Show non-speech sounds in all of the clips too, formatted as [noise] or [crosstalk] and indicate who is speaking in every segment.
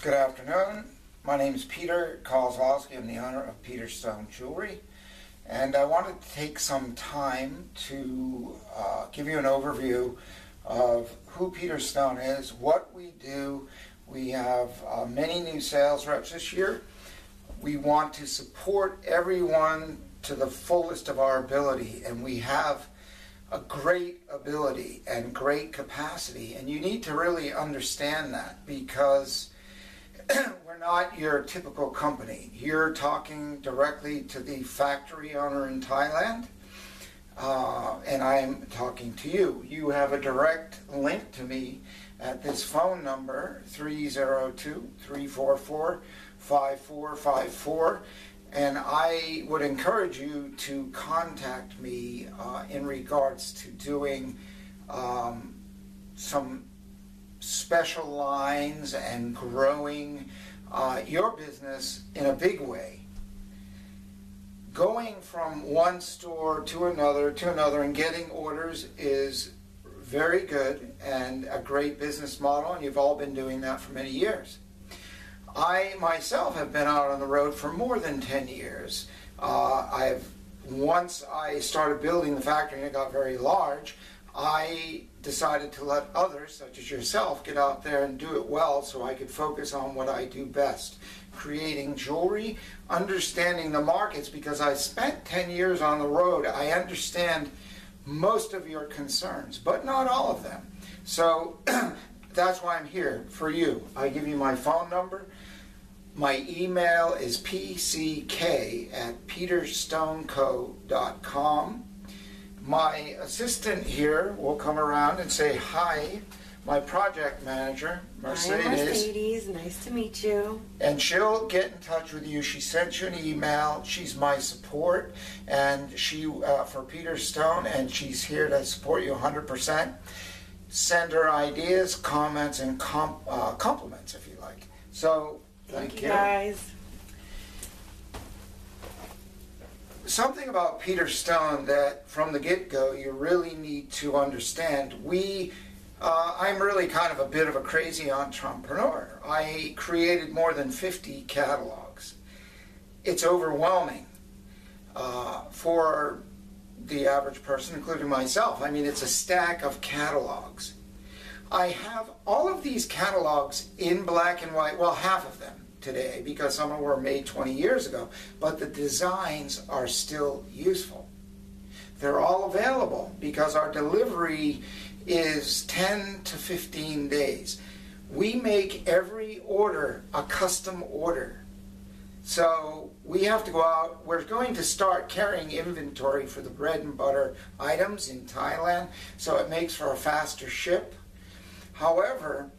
Speaker 1: Good afternoon. My name is Peter Kozlowski. I'm the owner of Peter Stone Jewelry. And I wanted to take some time to uh, give you an overview of who Peter Stone is, what we do. We have uh, many new sales reps this year. We want to support everyone to the fullest of our ability, and we have a great ability and great capacity. And you need to really understand that because [clears throat] we're not your typical company. You're talking directly to the factory owner in Thailand, uh, and I'm talking to you. You have a direct link to me at this phone number 302 344 5454. And I would encourage you to contact me uh, in regards to doing um, some special lines and growing uh, your business in a big way. Going from one store to another to another and getting orders is very good and a great business model, and you've all been doing that for many years. I myself have been out on the road for more than 10 years. Uh, I've once I started building the factory and it got very large, I decided to let others, such as yourself, get out there and do it well so I could focus on what I do best creating jewelry, understanding the markets, because I spent 10 years on the road. I understand most of your concerns, but not all of them. So [clears throat] that's why I'm here for you. I give you my phone number. My email is pck at peterstoneco.com. My assistant here will come around and say hi. My project manager, Mercedes.
Speaker 2: Hi, Mercedes. Nice to meet you.
Speaker 1: And she'll get in touch with you. She sent you an email. She's my support, and she uh, for Peter Stone, and she's here to support you 100%. Send her ideas, comments, and comp, uh, compliments if you like. So, thank,
Speaker 2: Thank you, guys.
Speaker 1: Something about Peter Stone that from the get go you really need to understand. We, uh, I'm really kind of a bit of a crazy entrepreneur. I created more than 50 catalogs. It's overwhelming uh, for the average person, including myself. I mean, it's a stack of catalogs. I have all of these catalogs in black and white, well, half of them today because some of them were made 20 years ago, but the designs are still useful. They're all available because our delivery is 10 to 15 days. We make every order a custom order. So we have to go out. We're going to start carrying inventory for the bread and butter items in Thailand, so it makes for a faster ship. However,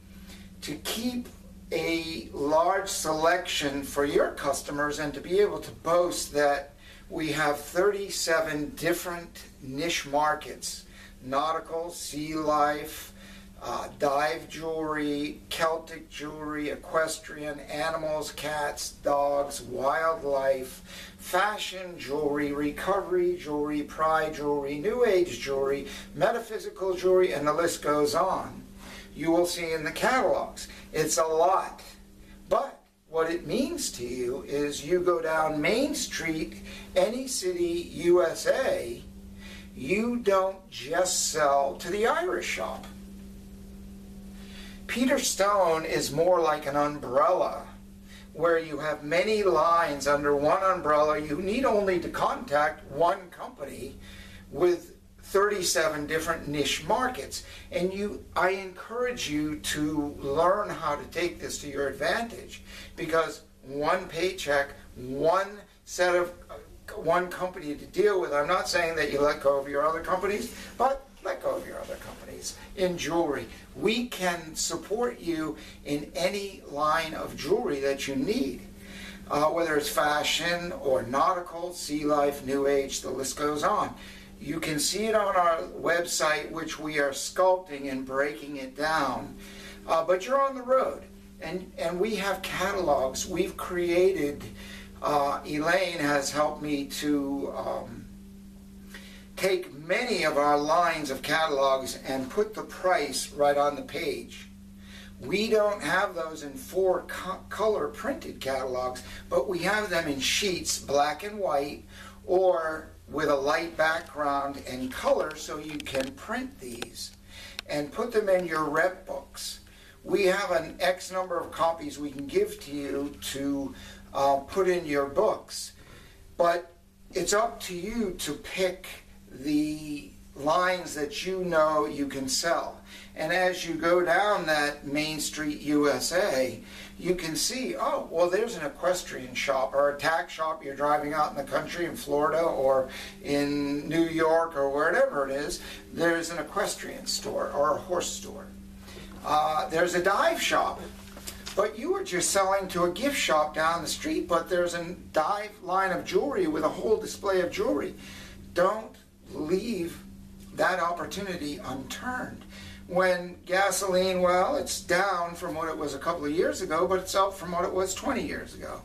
Speaker 1: to keep a large selection for your customers and to be able to boast that we have 37 different niche markets nautical, sea life, uh, dive jewelry, Celtic jewelry, equestrian, animals, cats, dogs, wildlife, fashion jewelry, recovery jewelry, pride jewelry, new age jewelry, metaphysical jewelry, and the list goes on. You will see in the catalogs. It's a lot. But what it means to you is you go down Main Street, any city, USA, you don't just sell to the Irish shop. Peter Stone is more like an umbrella where you have many lines under one umbrella. You need only to contact one company with 37 different niche markets. And you, I encourage you to learn how to take this to your advantage because one paycheck, one set of, one company to deal with. I'm not saying that you let go of your other companies, but let go of your other companies in jewelry. We can support you in any line of jewelry that you need. Uh, whether it's fashion or nautical, sea life, new age, the list goes on. You can see it on our website, which we are sculpting and breaking it down. Uh, but you're on the road, and, and we have catalogs. We've created, uh, Elaine has helped me to um, take many of our lines of catalogs and put the price right on the page. We don't have those in four co- color printed catalogs, but we have them in sheets, black and white, or with a light background and color so you can print these and put them in your rep books. We have an X number of copies we can give to you to uh, put in your books, but it's up to you to pick the lines that you know you can sell. And as you go down that Main Street USA, you can see, oh, well, there's an equestrian shop or a tack shop. You're driving out in the country in Florida or in New York or wherever it is, there's an equestrian store or a horse store. Uh, there's a dive shop. But you were just selling to a gift shop down the street, but there's a dive line of jewelry with a whole display of jewelry. Don't leave that opportunity unturned when gasoline, well, it's down from what it was a couple of years ago, but it's up from what it was 20 years ago.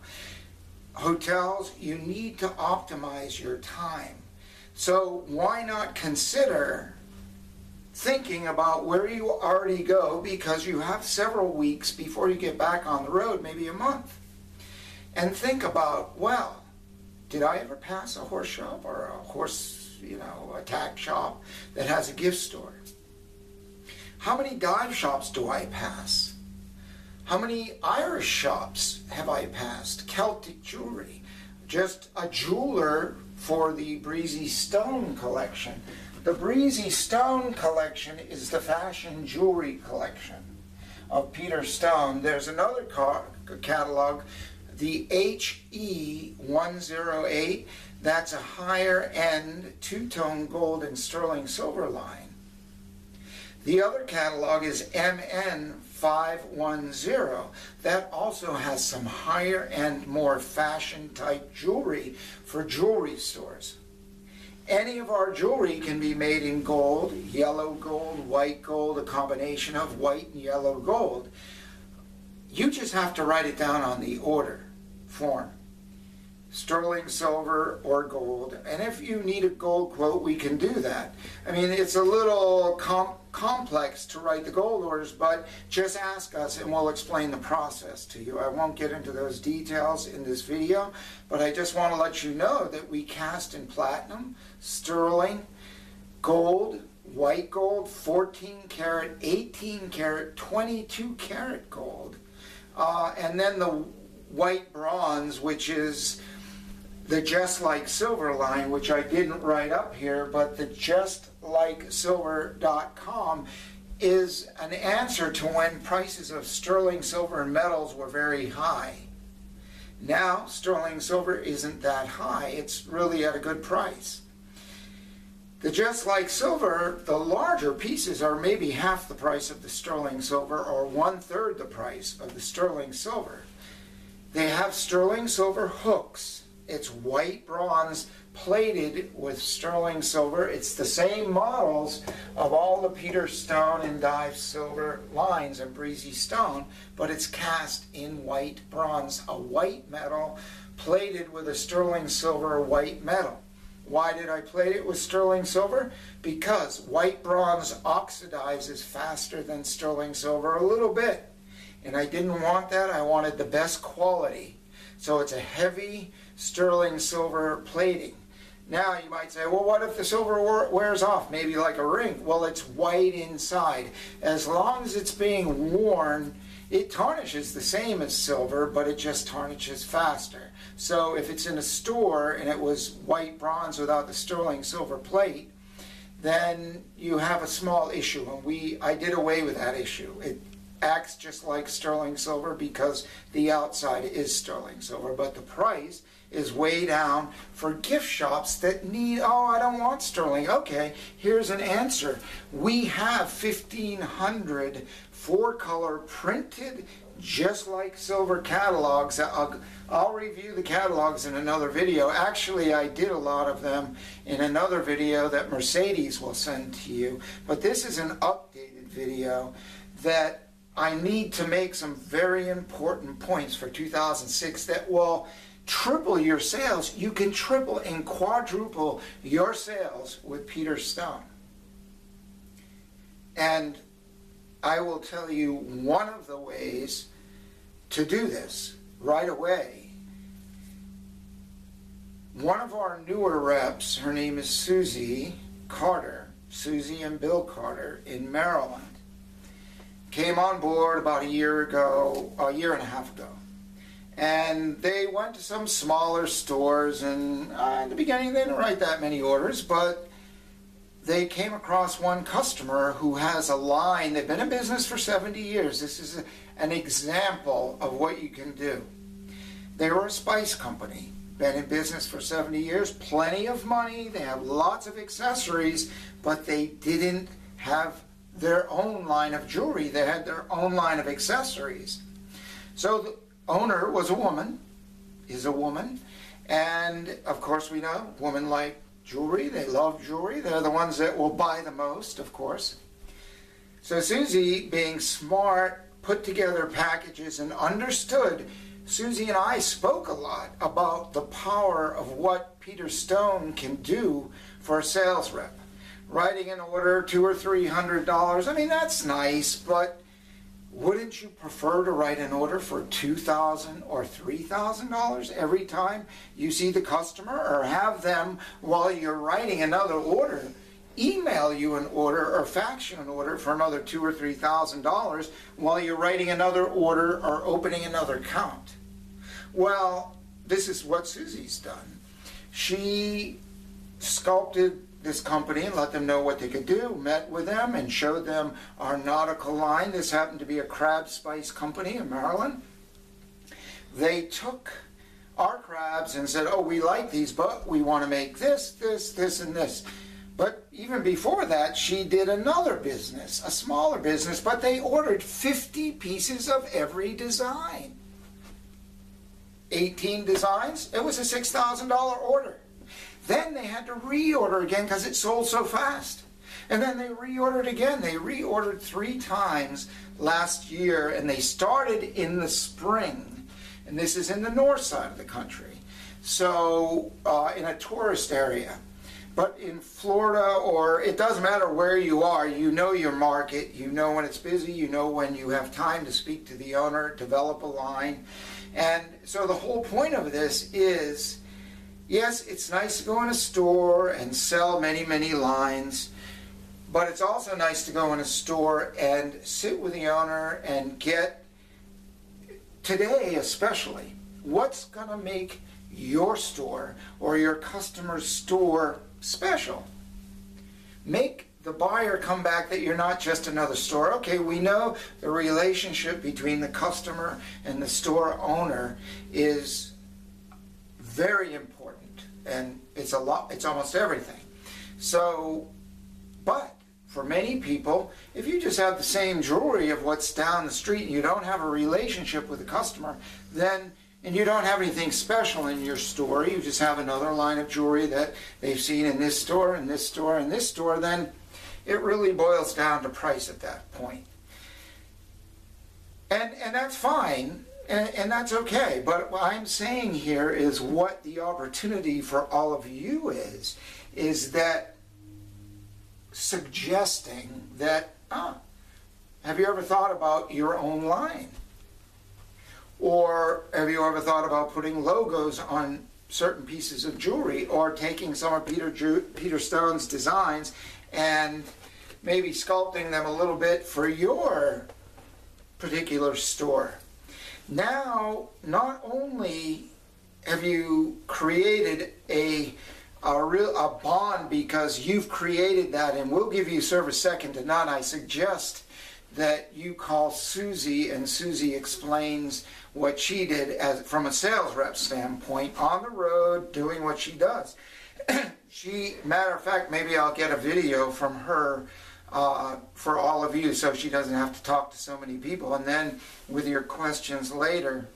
Speaker 1: Hotels, you need to optimize your time. So why not consider thinking about where you already go because you have several weeks before you get back on the road, maybe a month. And think about, well, did I ever pass a horse shop or a horse, you know, a tack shop that has a gift store? How many dive shops do I pass? How many Irish shops have I passed? Celtic jewelry. Just a jeweler for the Breezy Stone collection. The Breezy Stone collection is the fashion jewelry collection of Peter Stone. There's another car- catalog, the HE108. That's a higher end two tone gold and sterling silver line. The other catalog is MN510. That also has some higher end, more fashion type jewelry for jewelry stores. Any of our jewelry can be made in gold, yellow gold, white gold, a combination of white and yellow gold. You just have to write it down on the order form sterling silver or gold. And if you need a gold quote, we can do that. I mean, it's a little com- complex to write the gold orders, but just ask us and we'll explain the process to you. I won't get into those details in this video, but I just want to let you know that we cast in platinum, sterling, gold, white gold, 14 karat, 18 karat, 22 karat gold, uh, and then the white bronze, which is the Just Like Silver line, which I didn't write up here, but the just like justlikesilver.com is an answer to when prices of sterling silver and metals were very high. Now, sterling silver isn't that high, it's really at a good price. The Just Like Silver, the larger pieces are maybe half the price of the sterling silver or one third the price of the sterling silver. They have sterling silver hooks it's white bronze plated with sterling silver. It's the same models of all the Peter Stone and Dive Silver lines of Breezy Stone, but it's cast in white bronze, a white metal plated with a sterling silver white metal. Why did I plate it with sterling silver? Because white bronze oxidizes faster than sterling silver a little bit. And I didn't want that. I wanted the best quality. So it's a heavy, sterling silver plating. Now you might say, well, what if the silver wears off? Maybe like a ring. Well, it's white inside. As long as it's being worn, it tarnishes the same as silver, but it just tarnishes faster. So if it's in a store and it was white bronze without the sterling silver plate, then you have a small issue. And we, I did away with that issue. It acts just like sterling silver because the outside is sterling silver, but the price is way down for gift shops that need, oh, I don't want sterling. Okay, here's an answer. We have 1,500 four color printed just like silver catalogs. Uh, I'll, I'll, review the catalogs in another video. Actually, I did a lot of them in another video that Mercedes will send to you. But this is an updated video that I need to make some very important points for 2006 that will triple your sales, you can triple and quadruple your sales with Peter Stone. And I will tell you one of the ways to do this right away. One of our newer reps, her name is Susie Carter, Susie and Bill Carter in Maryland, came on board about a year ago, a year and a half ago. And they went to some smaller stores, and uh, in the beginning they didn't write that many orders, but they came across one customer who has a line. They've been in business for 70 years. This is a, an example of what you can do. They were a spice company, been in business for 70 years, plenty of money, they have lots of accessories, but they didn't have their own line of jewelry. They had their own line of accessories. So the owner was a woman, is a woman, and of course we know women like jewelry. They love jewelry. They're the ones that will buy the most, of course. So Susie, being smart, put together packages and understood. Susie and I spoke a lot about the power of what Peter Stone can do for a sales rep. Writing an order, two or three hundred dollars. I mean, that's nice, but wouldn't you prefer to write an order for 2,000 or $3,000 every time you see the customer or have them while you're writing another order email you an order or fax you an order for another two or three thousand dollars while you're writing another order or opening another account. Well, this is what Susie's done. She sculpted this company and let them know what they could do, met with them and showed them our nautical line. This happened to be a crab spice company in Maryland. They took our crabs and said, Oh, we like these, but we want to make this, this, this, and this. But even before that, she did another business, a smaller business, but they ordered 50 pieces of every design. 18 designs, it was a $6,000 order. Then they had to reorder again because it sold so fast. And then they reordered again. They reordered three times last year, and they started in the spring. And this is in the north side of the country. So, uh, in a tourist area. But in Florida, or it doesn't matter where you are, you know your market, you know when it's busy, you know when you have time to speak to the owner, develop a line. And so the whole point of this is yes, it's nice to go in a store and sell many, many lines, but it's also nice to go in a store and sit with the owner and get, today especially, what's going to make your store or your customer's store special. Make the buyer come back that you're not just another store. Okay, we know the relationship between the customer and the store owner is very important and it's a lot it's almost everything. So but for many people, if you just have the same jewelry of what's down the street and you don't have a relationship with the customer, then and you don't have anything special in your store, you just have another line of jewelry that they've seen in this store, and this store, and this store, then it really boils down to price at that point. And, and that's fine, and, and that's okay. But what I'm saying here is what the opportunity for all of you is, is that suggesting that, ah, have you ever thought about your own line? Or have you ever thought about putting logos on certain pieces of jewelry or taking some of Peter, Peter Stone's designs and maybe sculpting them a little bit for your particular store? Now, not only have you created a a real a bond because you've created that and we'll give you service second to none. I suggest that you call Susie and Susie explains what she did as from a sales rep standpoint on the road doing what she does. [clears throat] she, matter of fact, maybe I'll get a video from her uh, for all of you so she doesn't have to talk to so many people. And then with your questions later,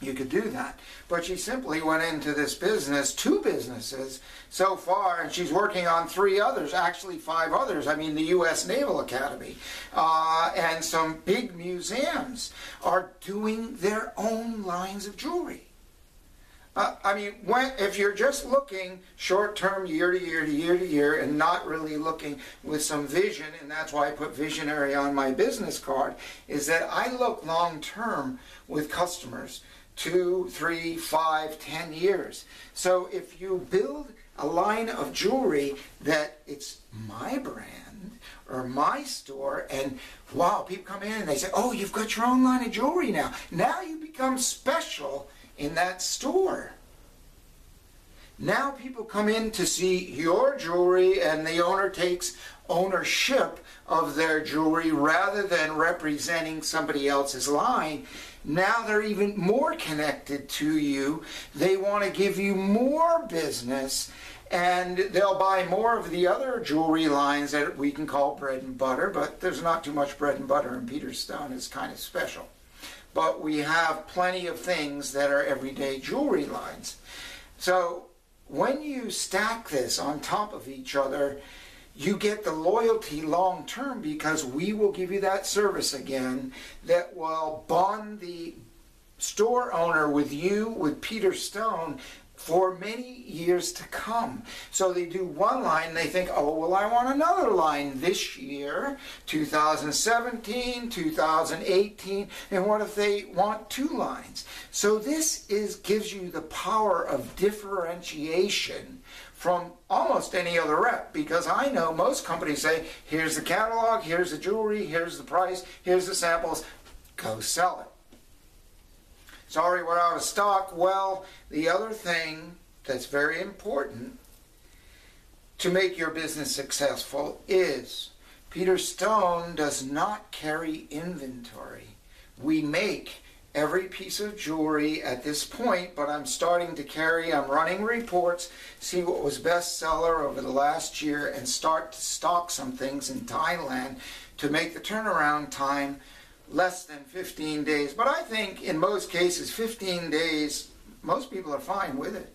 Speaker 1: you could do that. But she simply went into this business, two businesses so far, and she's working on three others, actually five others. I mean, the U.S. Naval Academy uh, and some big museums are doing their own lines of jewelry. Uh, I mean, when, if you're just looking short term, year to year to year to year, and not really looking with some vision, and that's why I put visionary on my business card, is that I look long term with customers two, three, five, ten years. So if you build a line of jewelry that it's my brand or my store, and wow, people come in and they say, Oh, you've got your own line of jewelry now. Now you become special in that store. Now people come in to see your jewelry and the owner takes ownership of their jewelry rather than representing somebody else's line. Now they're even more connected to you. They want to give you more business and they'll buy more of the other jewelry lines that we can call bread and butter, but there's not too much bread and butter in Peter Stone. It's kind of special but we have plenty of things that are everyday jewelry lines. So when you stack this on top of each other, you get the loyalty long term because we will give you that service again that will bond the store owner with you, with Peter Stone, for many years to come. So they do one line, they think, oh, well, I want another line this year, 2017, 2018, and what if they want two lines? So this is gives you the power of differentiation from almost any other rep because I know most companies say, here's the catalog, here's the jewelry, here's the price, here's the samples, go sell it. Sorry, we're out of stock. Well, the other thing that's very important to make your business successful is Peter Stone does not carry inventory. We make every piece of jewelry at this point, but I'm starting to carry, I'm running reports, see what was bestseller over the last year, and start to stock some things in Thailand to make the turnaround time less than 15 days. But I think in most cases, 15 days, most people are fine with it.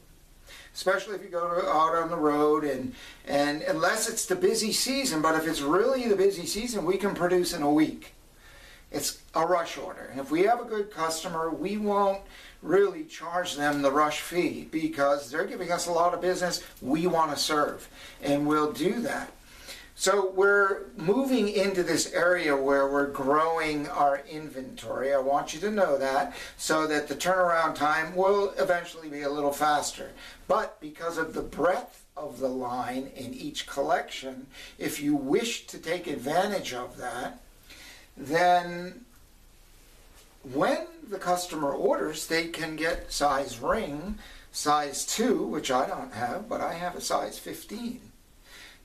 Speaker 1: Especially if you go out on the road and, and unless it's the busy season, but if it's really the busy season, we can produce in a week. It's a rush order. And if we have a good customer, we won't really charge them the rush fee because they're giving us a lot of business we want to serve. And we'll do that. So we're moving into this area where we're growing our inventory. I want you to know that so that the turnaround time will eventually be a little faster. But because of the breadth of the line in each collection, if you wish to take advantage of that, then when the customer orders, they can get size ring, size 2, which I don't have, but I have a size 15.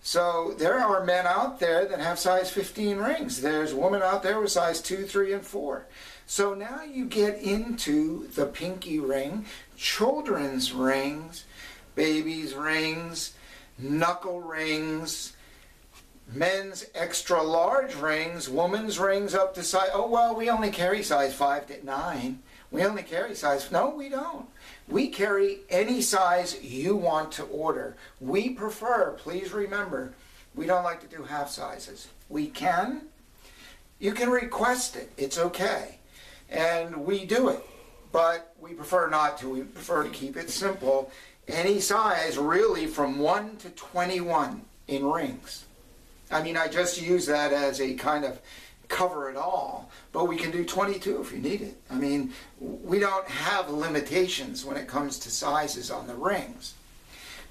Speaker 1: So there are men out there that have size 15 rings. There's women out there with size 2, 3, and 4. So now you get into the pinky ring, children's rings, babies' rings, knuckle rings, men's extra large rings, women's rings up to size. Oh, well, we only carry size 5 to 9. We only carry size. No, we don't. We carry any size you want to order. We prefer, please remember, we don't like to do half sizes. We can. You can request it. It's okay. And we do it. But we prefer not to. We prefer to keep it simple. Any size, really, from 1 to 21 in rings. I mean, I just use that as a kind of cover it all, but we can do 22 if you need it. I mean, we don't have limitations when it comes to sizes on the rings.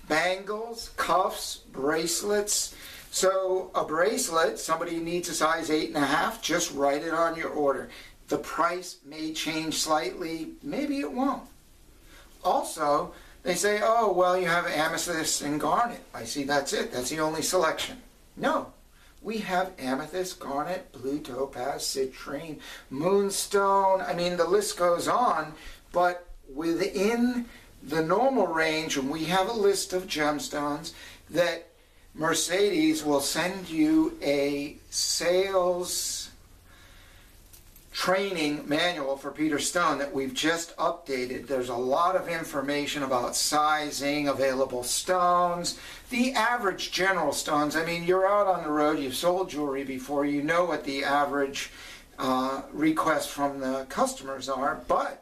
Speaker 1: Bangles, cuffs, bracelets. So a bracelet, somebody needs a size eight and a half, just write it on your order. The price may change slightly, maybe it won't. Also, they say, oh, well, you have amethyst and garnet. I see that's it. That's the only selection. No, we have amethyst, garnet, blue topaz, citrine, moonstone. I mean, the list goes on, but within the normal range, and we have a list of gemstones that Mercedes will send you a sales training manual for Peter Stone that we've just updated. There's a lot of information about sizing, available stones, the average general stones. I mean, you're out on the road, you've sold jewelry before, you know what the average uh, requests from the customers are, but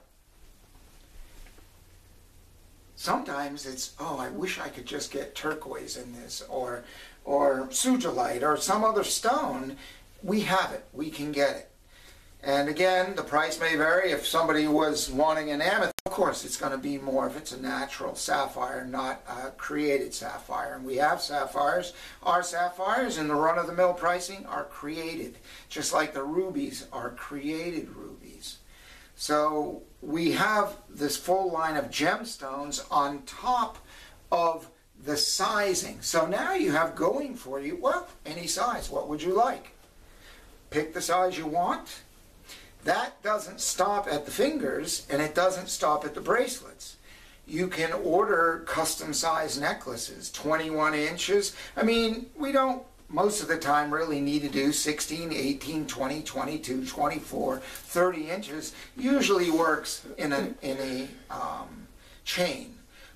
Speaker 1: Sometimes it's, oh, I wish I could just get turquoise in this, or, or sugilite, or some other stone. We have it. We can get it. And again, the price may vary. If somebody was wanting an amethyst, of course, it's going to be more if it's a natural sapphire, not a created sapphire. And we have sapphires. Our sapphires in the run of the mill pricing are created, just like the rubies are created rubies. So we have this full line of gemstones on top of the sizing. So now you have going for you, well, any size. What would you like? Pick the size you want that doesn't stop at the fingers and it doesn't stop at the bracelets. You can order custom size necklaces, 21 inches. I mean, we don't most of the time really need to do 16, 18, 20, 22, 24, 30 inches. Usually works in a, in a um, chain.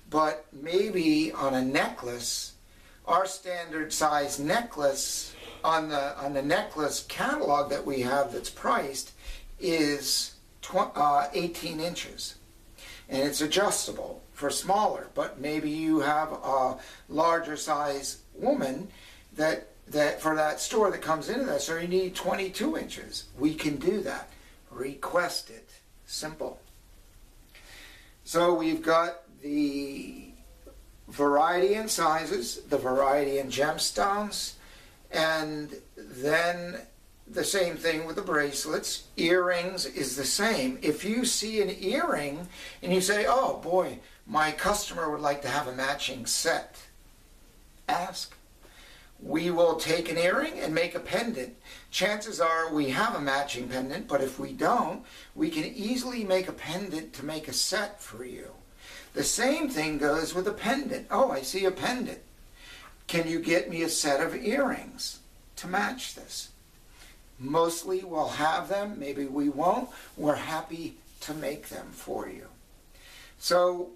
Speaker 1: But maybe on a necklace, our standard size necklace on the on the necklace catalog that we have that's priced is uh, 18 inches. And it's adjustable for smaller but maybe you have a larger size woman that that for that store that comes into that store you need 22 inches. We can do that. Request it. Simple. So we've got the variety in sizes the variety in gemstones and then the same thing with the bracelets. Earrings is the same. If you see an earring and you say, oh boy, my customer would like to have a matching set, ask. We will take an earring and make a pendant. Chances are we have a matching pendant, but if we don't, we can easily make a pendant to make a set for you. The same thing goes with a pendant. Oh, I see a pendant. Can you get me a set of earrings to match this? Mostly we'll have them, maybe we won't. We're happy to make them for you. So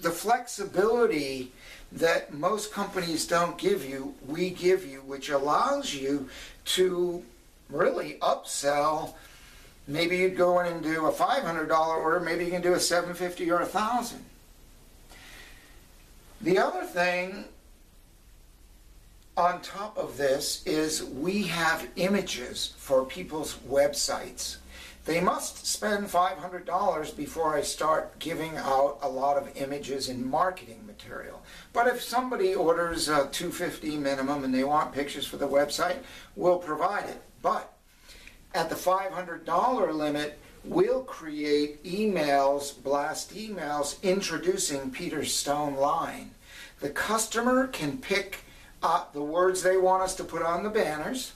Speaker 1: the flexibility that most companies don't give you, we give you, which allows you to really upsell. Maybe you'd go in and do a $500 order, maybe you can do a 750 or a 1000 The other thing on top of this is we have images for people's websites. They must spend $500 before I start giving out a lot of images and marketing material. But if somebody orders a 250 minimum and they want pictures for the website, we'll provide it. But at the $500 limit, we'll create emails, blast emails introducing Peter Stone line. The customer can pick uh, the words they want us to put on the banners.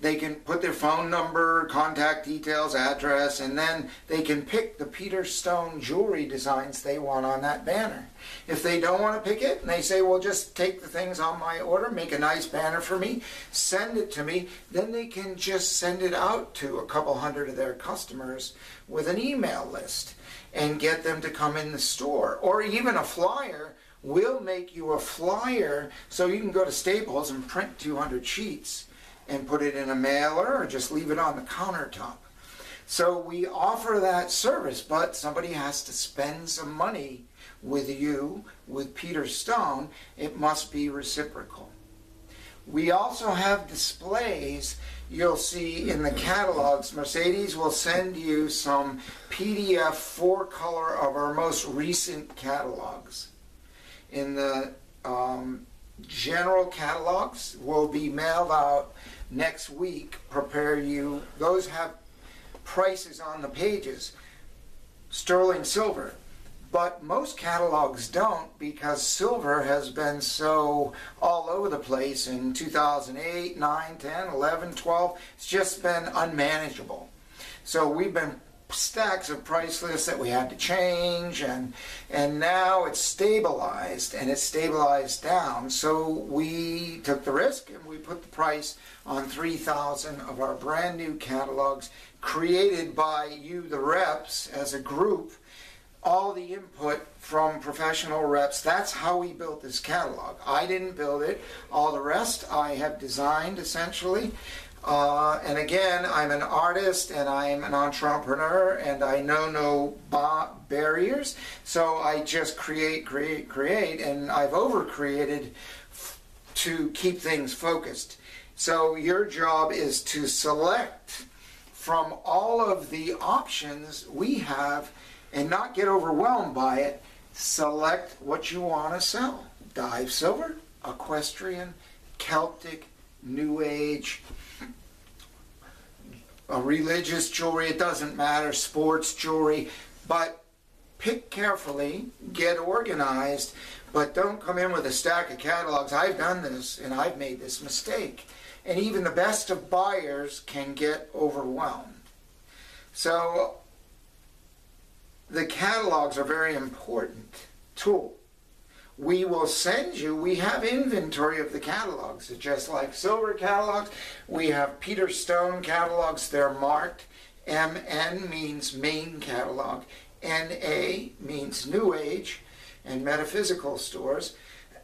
Speaker 1: They can put their phone number, contact details, address, and then they can pick the Peter Stone jewelry designs they want on that banner. If they don't want to pick it and they say, well, just take the things on my order, make a nice banner for me, send it to me, then they can just send it out to a couple hundred of their customers with an email list and get them to come in the store. Or even a flyer We'll make you a flyer so you can go to Staples and print 200 sheets and put it in a mailer or just leave it on the countertop. So we offer that service, but somebody has to spend some money with you, with Peter Stone. It must be reciprocal. We also have displays you'll see in the catalogs. Mercedes will send you some PDF four color of our most recent catalogs in the um, general catalogs will be mailed out next week. Prepare you. Those have prices on the pages. Sterling silver. But most catalogs don't because silver has been so all over the place in 2008, 9, 10, 11, 12. It's just been unmanageable. So we've been stacks of price lists that we had to change and and now it's stabilized and it's stabilized down. So we took the risk and we put the price on 3000 of our brand new catalogs created by you the reps as a group all the input from professional reps. That's how we built this catalog. I didn't build it. All the rest i have designed essentially Uh, and again, I'm an artist and I'm an entrepreneur and I know no ba- barriers. So I just create, create, create, and I've over created f- to keep things focused. So your job is to select from all of the options we have and not get overwhelmed by it. Select what you want to sell dive silver, equestrian, Celtic, New Age, a religious jewelry, it doesn't matter, sports jewelry, but pick carefully, get organized, but don't come in with a stack of catalogs. I've done this and I've made this mistake. And even the best of buyers can get overwhelmed. So the catalogs are very important tool we will send you, we have inventory of the catalogs. It's just like silver catalogs. We have Peter Stone catalogs, they're marked. MN means main catalog. NA means New Age and metaphysical stores.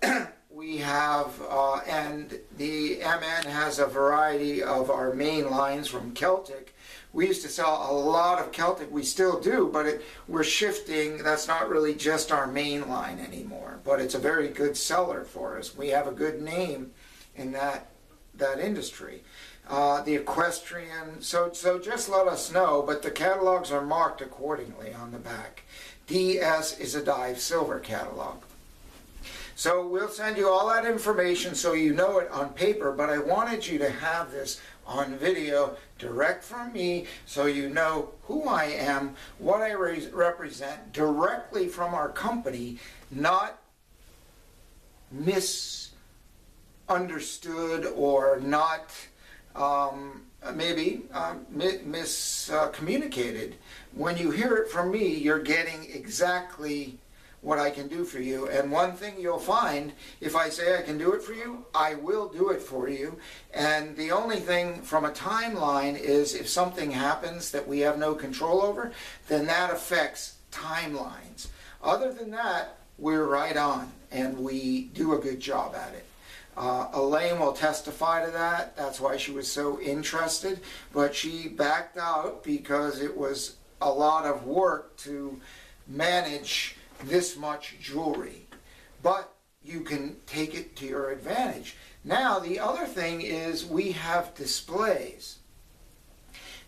Speaker 1: [clears throat] we have, uh, and the MN has a variety of our main lines from Celtic we used to sell a lot of Celtic. We still do, but it, we're shifting. That's not really just our main line anymore, but it's a very good seller for us. We have a good name in that that industry. Uh, the equestrian. So so just let us know. But the catalogs are marked accordingly on the back. DS is a dive silver catalog. So we'll send you all that information so you know it on paper, but I wanted you to have this on video direct from me so you know who I am, what I re- represent directly from our company, not misunderstood or not um, maybe uh, miscommunicated. Uh, when you hear it from me, you're getting exactly what I can do for you. And one thing you'll find, if I say I can do it for you, I will do it for you. And the only thing from a timeline is if something happens that we have no control over, then that affects timelines. Other than that, we're right on and we do a good job at it. Uh, Elaine will testify to that. That's why she was so interested. But she backed out because it was a lot of work to manage this much jewelry. But you can take it to your advantage. Now, the other thing is we have displays.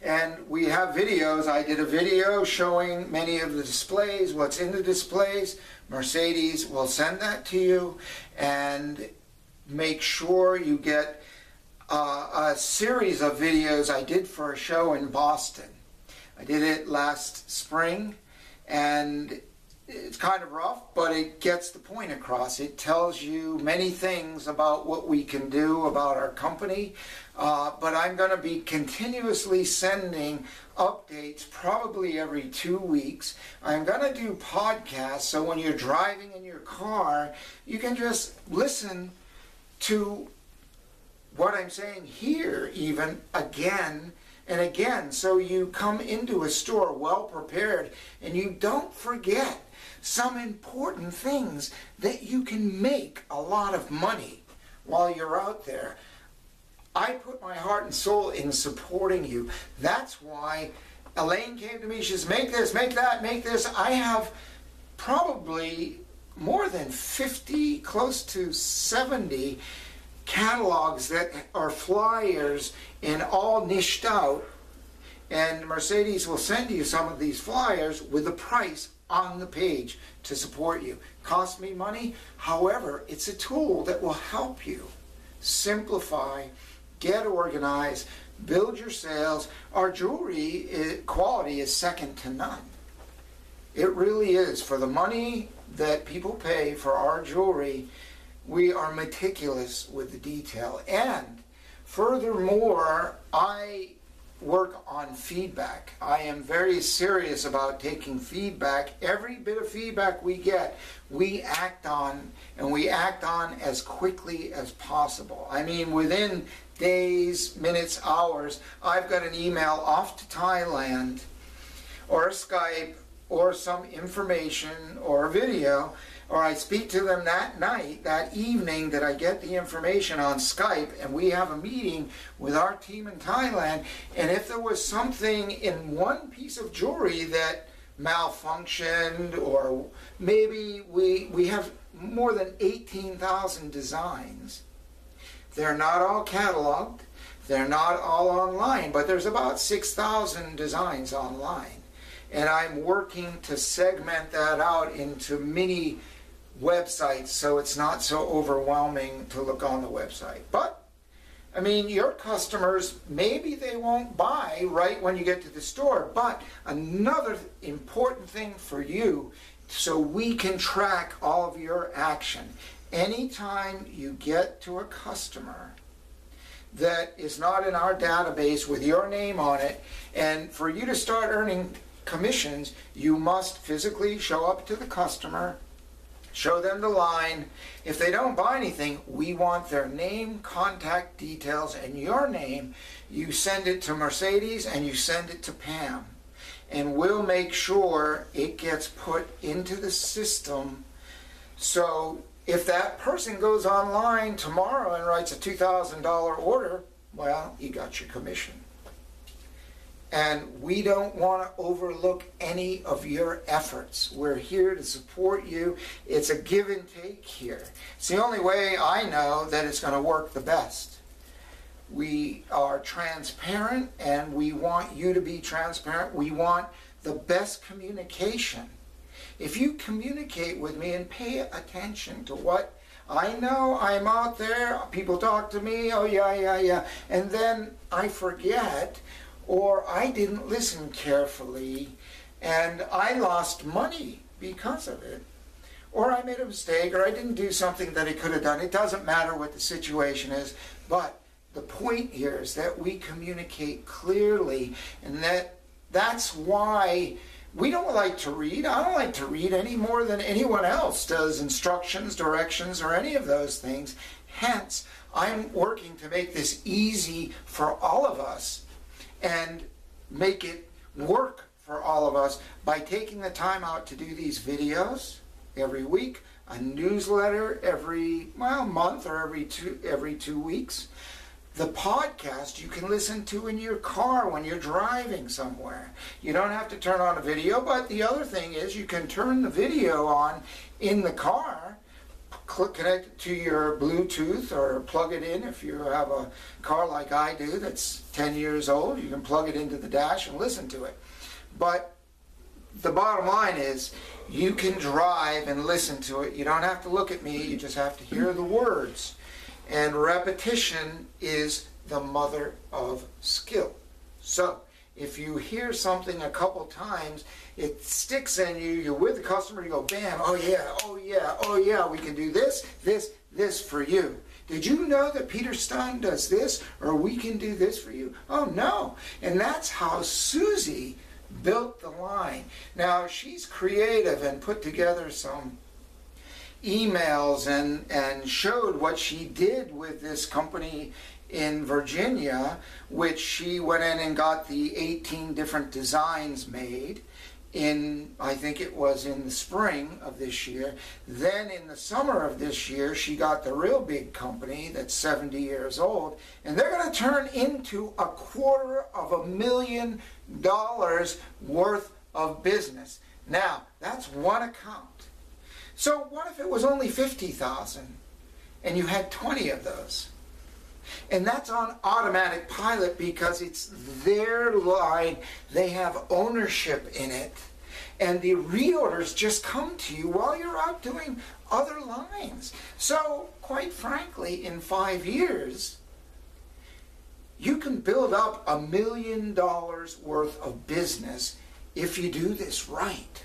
Speaker 1: And we have videos. I did a video showing many of the displays, what's in the displays. Mercedes will send that to you and make sure you get uh, a series of videos I did for a show in Boston. I did it last spring and it's kind of rough, but it gets the point across. It tells you many things about what we can do about our company. Uh, but I'm going to be continuously sending updates probably every two weeks. I'm going to do podcasts so when you're driving in your car, you can just listen to what I'm saying here, even again and again. So you come into a store well prepared and you don't forget some important things that you can make a lot of money while you're out there. I put my heart and soul in supporting you. That's why Elaine came to me. She says, Make this, make that, make this. I have probably more than 50, close to 70 catalogs that are flyers and all niched out. And Mercedes will send you some of these flyers with the price on the page to support you. Cost me money, however, it's a tool that will help you simplify, get organized, build your sales. Our jewelry eh, quality is second to none. It really is. For the money that people pay for our jewelry, we are meticulous with the detail. And furthermore, I work on feedback. I am very serious about taking feedback. Every bit of feedback we get, we act on, and we act on as quickly as possible. I mean, within days, minutes, hours, I've got an email off to Thailand or Skype or some information or a video, or I speak to them that night, that evening that I get the information on Skype, and we have a meeting with our team in Thailand. And if there was something in one piece of jewelry that malfunctioned, or maybe we, we have more than 18,000 designs, they're not all cataloged, they're not all online, but there's about 6,000 designs online. And I'm working to segment that out into mini websites so it's not so overwhelming to look on the website. But I mean, your customers, maybe they won't buy right when you get to the store, but another important thing for you so we can track all of your action. Anytime you get to a customer that is not in our database with your name on it, and for you to start earning commissions, you must physically show up to the customer show them the line. If they don't buy anything, we want their name, contact details, and your name. You send it to Mercedes and you send it to Pam. And we'll make sure it gets put into the system. So if that person goes online tomorrow and writes a $2,000 order, well, you got your commission. And we don't want to overlook any of your efforts. We're here to support you. It's a give and take here. It's the only way I know that it's going to work the best. We are transparent and we want you to be transparent. We want the best communication. If you communicate with me and pay attention to what I know I'm out there, people talk to me, oh yeah, yeah, yeah, and then I forget or I didn't listen carefully and I lost money because of it. Or I made a mistake, or I didn't do something that I could have done. It doesn't matter what the situation is, but the point here is that we communicate clearly, and that that's why we don't like to read. I don't like to read any more than anyone else does instructions, directions, or any of those things. Hence, I'm working to make this easy for all of us and make it work for all of us by taking the time out to do these videos every week, a newsletter every well month or every two every two weeks. The podcast you can listen to in your car when you're driving somewhere. You don't have to turn on a video, but the other thing is you can turn the video on in the car connect it to your Bluetooth or plug it in if you have a car like I do that's 10 years old. You can plug it into the dash and listen to it. But the bottom line is you can drive and listen to it. You don't have to look at me, you just have to hear the words. And repetition is the mother of skill. So, if you hear something a couple times, it sticks in you, you're with the customer, you go, bam, oh yeah, oh yeah, oh yeah, we can do this, this, this for you. Did you know that Peter Stone does this, or we can do this for you? Oh no. And that's how Susie built the line. Now, she's creative and put together some emails and, and showed what she did with this company in Virginia, which she went in and got the 18 different designs made in, I think it was in the spring of this year. Then in the summer of this year, she got the real big company that's 70 years old, and they're going to turn into a quarter of a million dollars worth of business. Now, that's one account. So what if it was only 50,000 and you had 20 of those? And that's on automatic pilot because it's their line. They have ownership in it. And the reorders just come to you while you're out doing other lines. So, quite frankly, in five years, you can build up a million dollars worth of business if you do this right.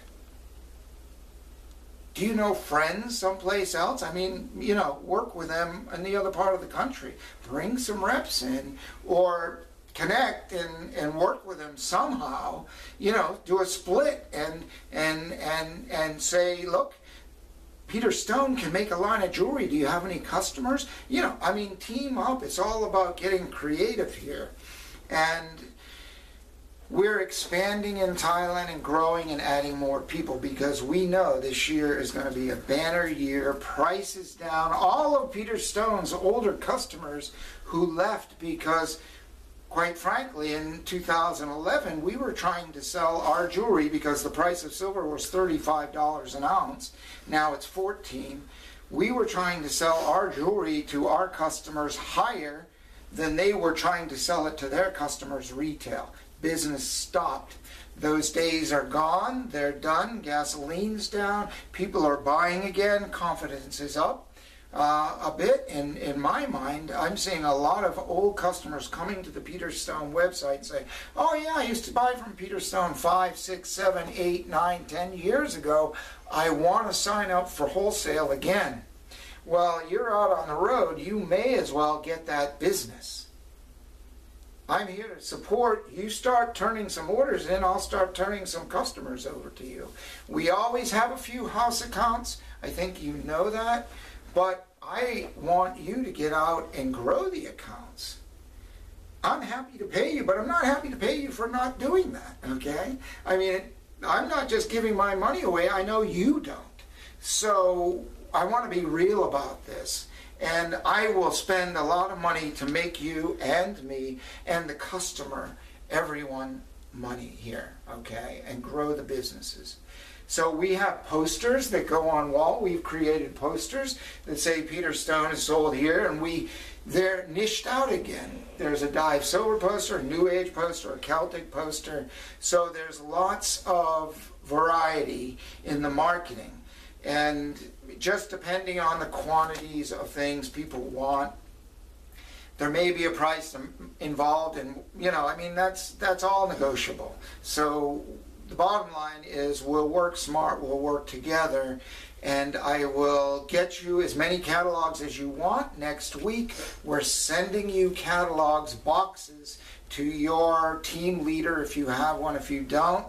Speaker 1: Do you know friends someplace else? I mean, you know, work with them in the other part of the country. Bring some reps in or connect and, and work with them somehow. You know, do a split and and and and say, look, Peter Stone can make a line of jewelry. Do you have any customers? You know, I mean, team up. It's all about getting creative here. And we're expanding in Thailand and growing and adding more people because we know this year is going to be a banner year. Prices down. All of Peter Stone's older customers who left because, quite frankly, in 2011, we were trying to sell our jewelry because the price of silver was $35 an ounce. Now it's 14. We were trying to sell our jewelry to our customers higher than they were trying to sell it to their customers retail business stopped. Those days are gone, they're done, gasoline's down, people are buying again, confidence is up. Uh, a bit in, in my mind, I'm seeing a lot of old customers coming to the Peterstone website and say, Oh, yeah, I used to buy from Peter Stone five, six, seven, eight, nine, ten years ago. I want to sign up for wholesale again. Well, you're out on the road, you may as well get that business. I'm here to support. You start turning some orders in, I'll start turning some customers over to you. We always have a few house accounts. I think you know that. But I want you to get out and grow the accounts. I'm happy to pay you, but I'm not happy to pay you for not doing that, okay? I mean, I'm not just giving my money away, I know you don't. So I want to be real about this. And I will spend a lot of money to make you and me and the customer, everyone, money here, okay, and grow the businesses. So we have posters that go on wall. We've created posters that say Peter Stone is sold here, and we they're niched out again. There's a dive silver poster, a new age poster, a Celtic poster. So there's lots of variety in the marketing. And just depending on the quantities of things people want, there may be a price involved and you know i mean that's that's all negotiable. So the bottom line is we'll work smart we'll work together and i will get you as many catalogs as you want next week. We're sending you catalogs boxes to your team leader if you have one. If you don't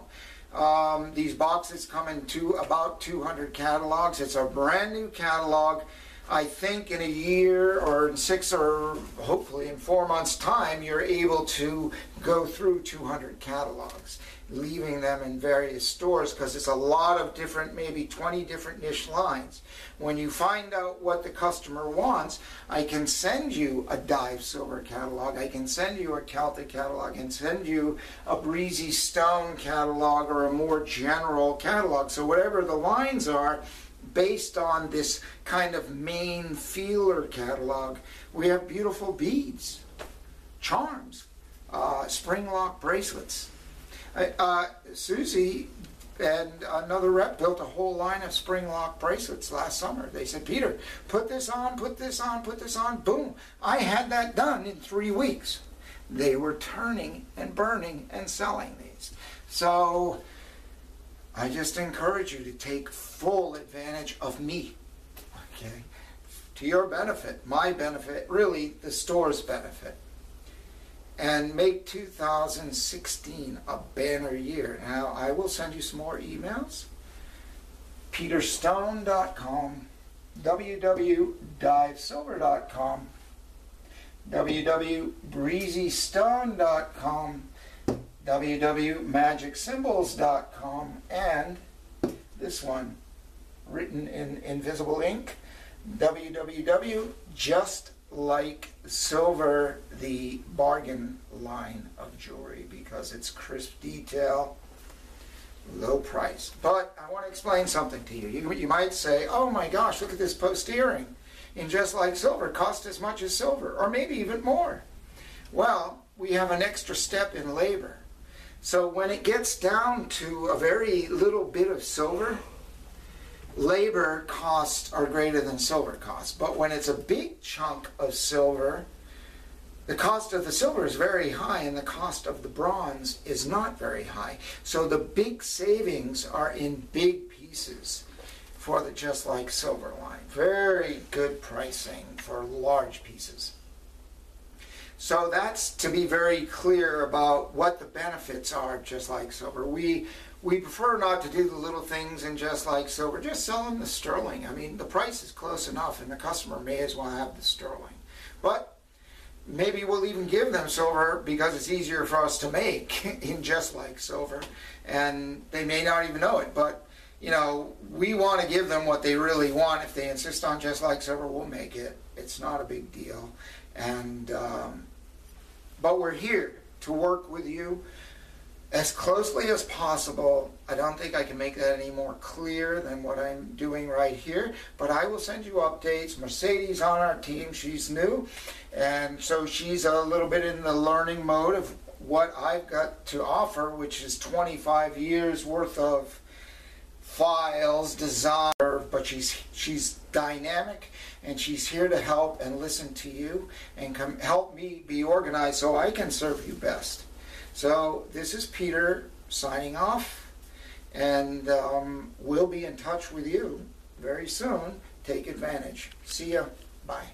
Speaker 1: um, these boxes come in two, about 200 catalogs. It's a brand new catalog. I think in a year or in six or hopefully in four months' time, you're able to go through 200 catalogs leaving them in various stores because it's a lot of different, maybe 20 different niche lines. When you find out what the customer wants, I can send you a Dive Silver catalog, I can send you a Celtic catalog, can send you a Breezy Stone catalog or a more general catalog. So whatever the lines are, based on this kind of main feeler catalog, we have beautiful beads, charms, uh, spring lock bracelets, uh, Susie and another rep built a whole line of spring lock bracelets last summer. They said, Peter, put this on, put this on, put this on. Boom. I had that done in three weeks. They were turning and burning and selling these. So I just encourage you to take full advantage of me. Okay? To your benefit, my benefit, really the store's benefit and make 2016 a banner year. Now, I will send you some more emails. peterstone.com, www.divesilver.com, www.breezystone.com, www.magicsymbols.com, and this one, written in invisible ink, www.just like silver the bargain line of jewelry because it's crisp detail, low price. But I want to explain something to you. You, you might say, oh my gosh, look at this post earring. In just like silver, cost as much as silver, or maybe even more. Well, we have an extra step in labor. So when it gets down to a very little bit of silver, labor costs are greater than silver costs. But when it's a big chunk of silver, the cost of the silver is very high and the cost of the bronze is not very high. So the big savings are in big pieces for the just like silver line. Very good pricing for large pieces. So that's to be very clear about what the benefits are just like silver. We we prefer not to do the little things and just like silver, just selling the sterling. I mean, the price is close enough, and the customer may as well have the sterling. But maybe we'll even give them silver because it's easier for us to make [laughs] in just like silver. And they may not even know it, but you know, we want to give them what they really want. If they insist on just like silver, we'll make it. It's not a big deal. And um, but we're here to work with you as closely as possible. I don't think I can make that any more clear than what I'm doing right here, but I will send you updates. Mercedes on our team, she's new, and so she's a little bit in the learning mode of what I've got to offer, which is 25 years worth of files, design, but she's she's dynamic and she's here to help and listen to you and come help me be organized so I can serve you best. So this is Peter signing off, and um, we'll be in touch with you very soon. Take advantage. See ya. Bye.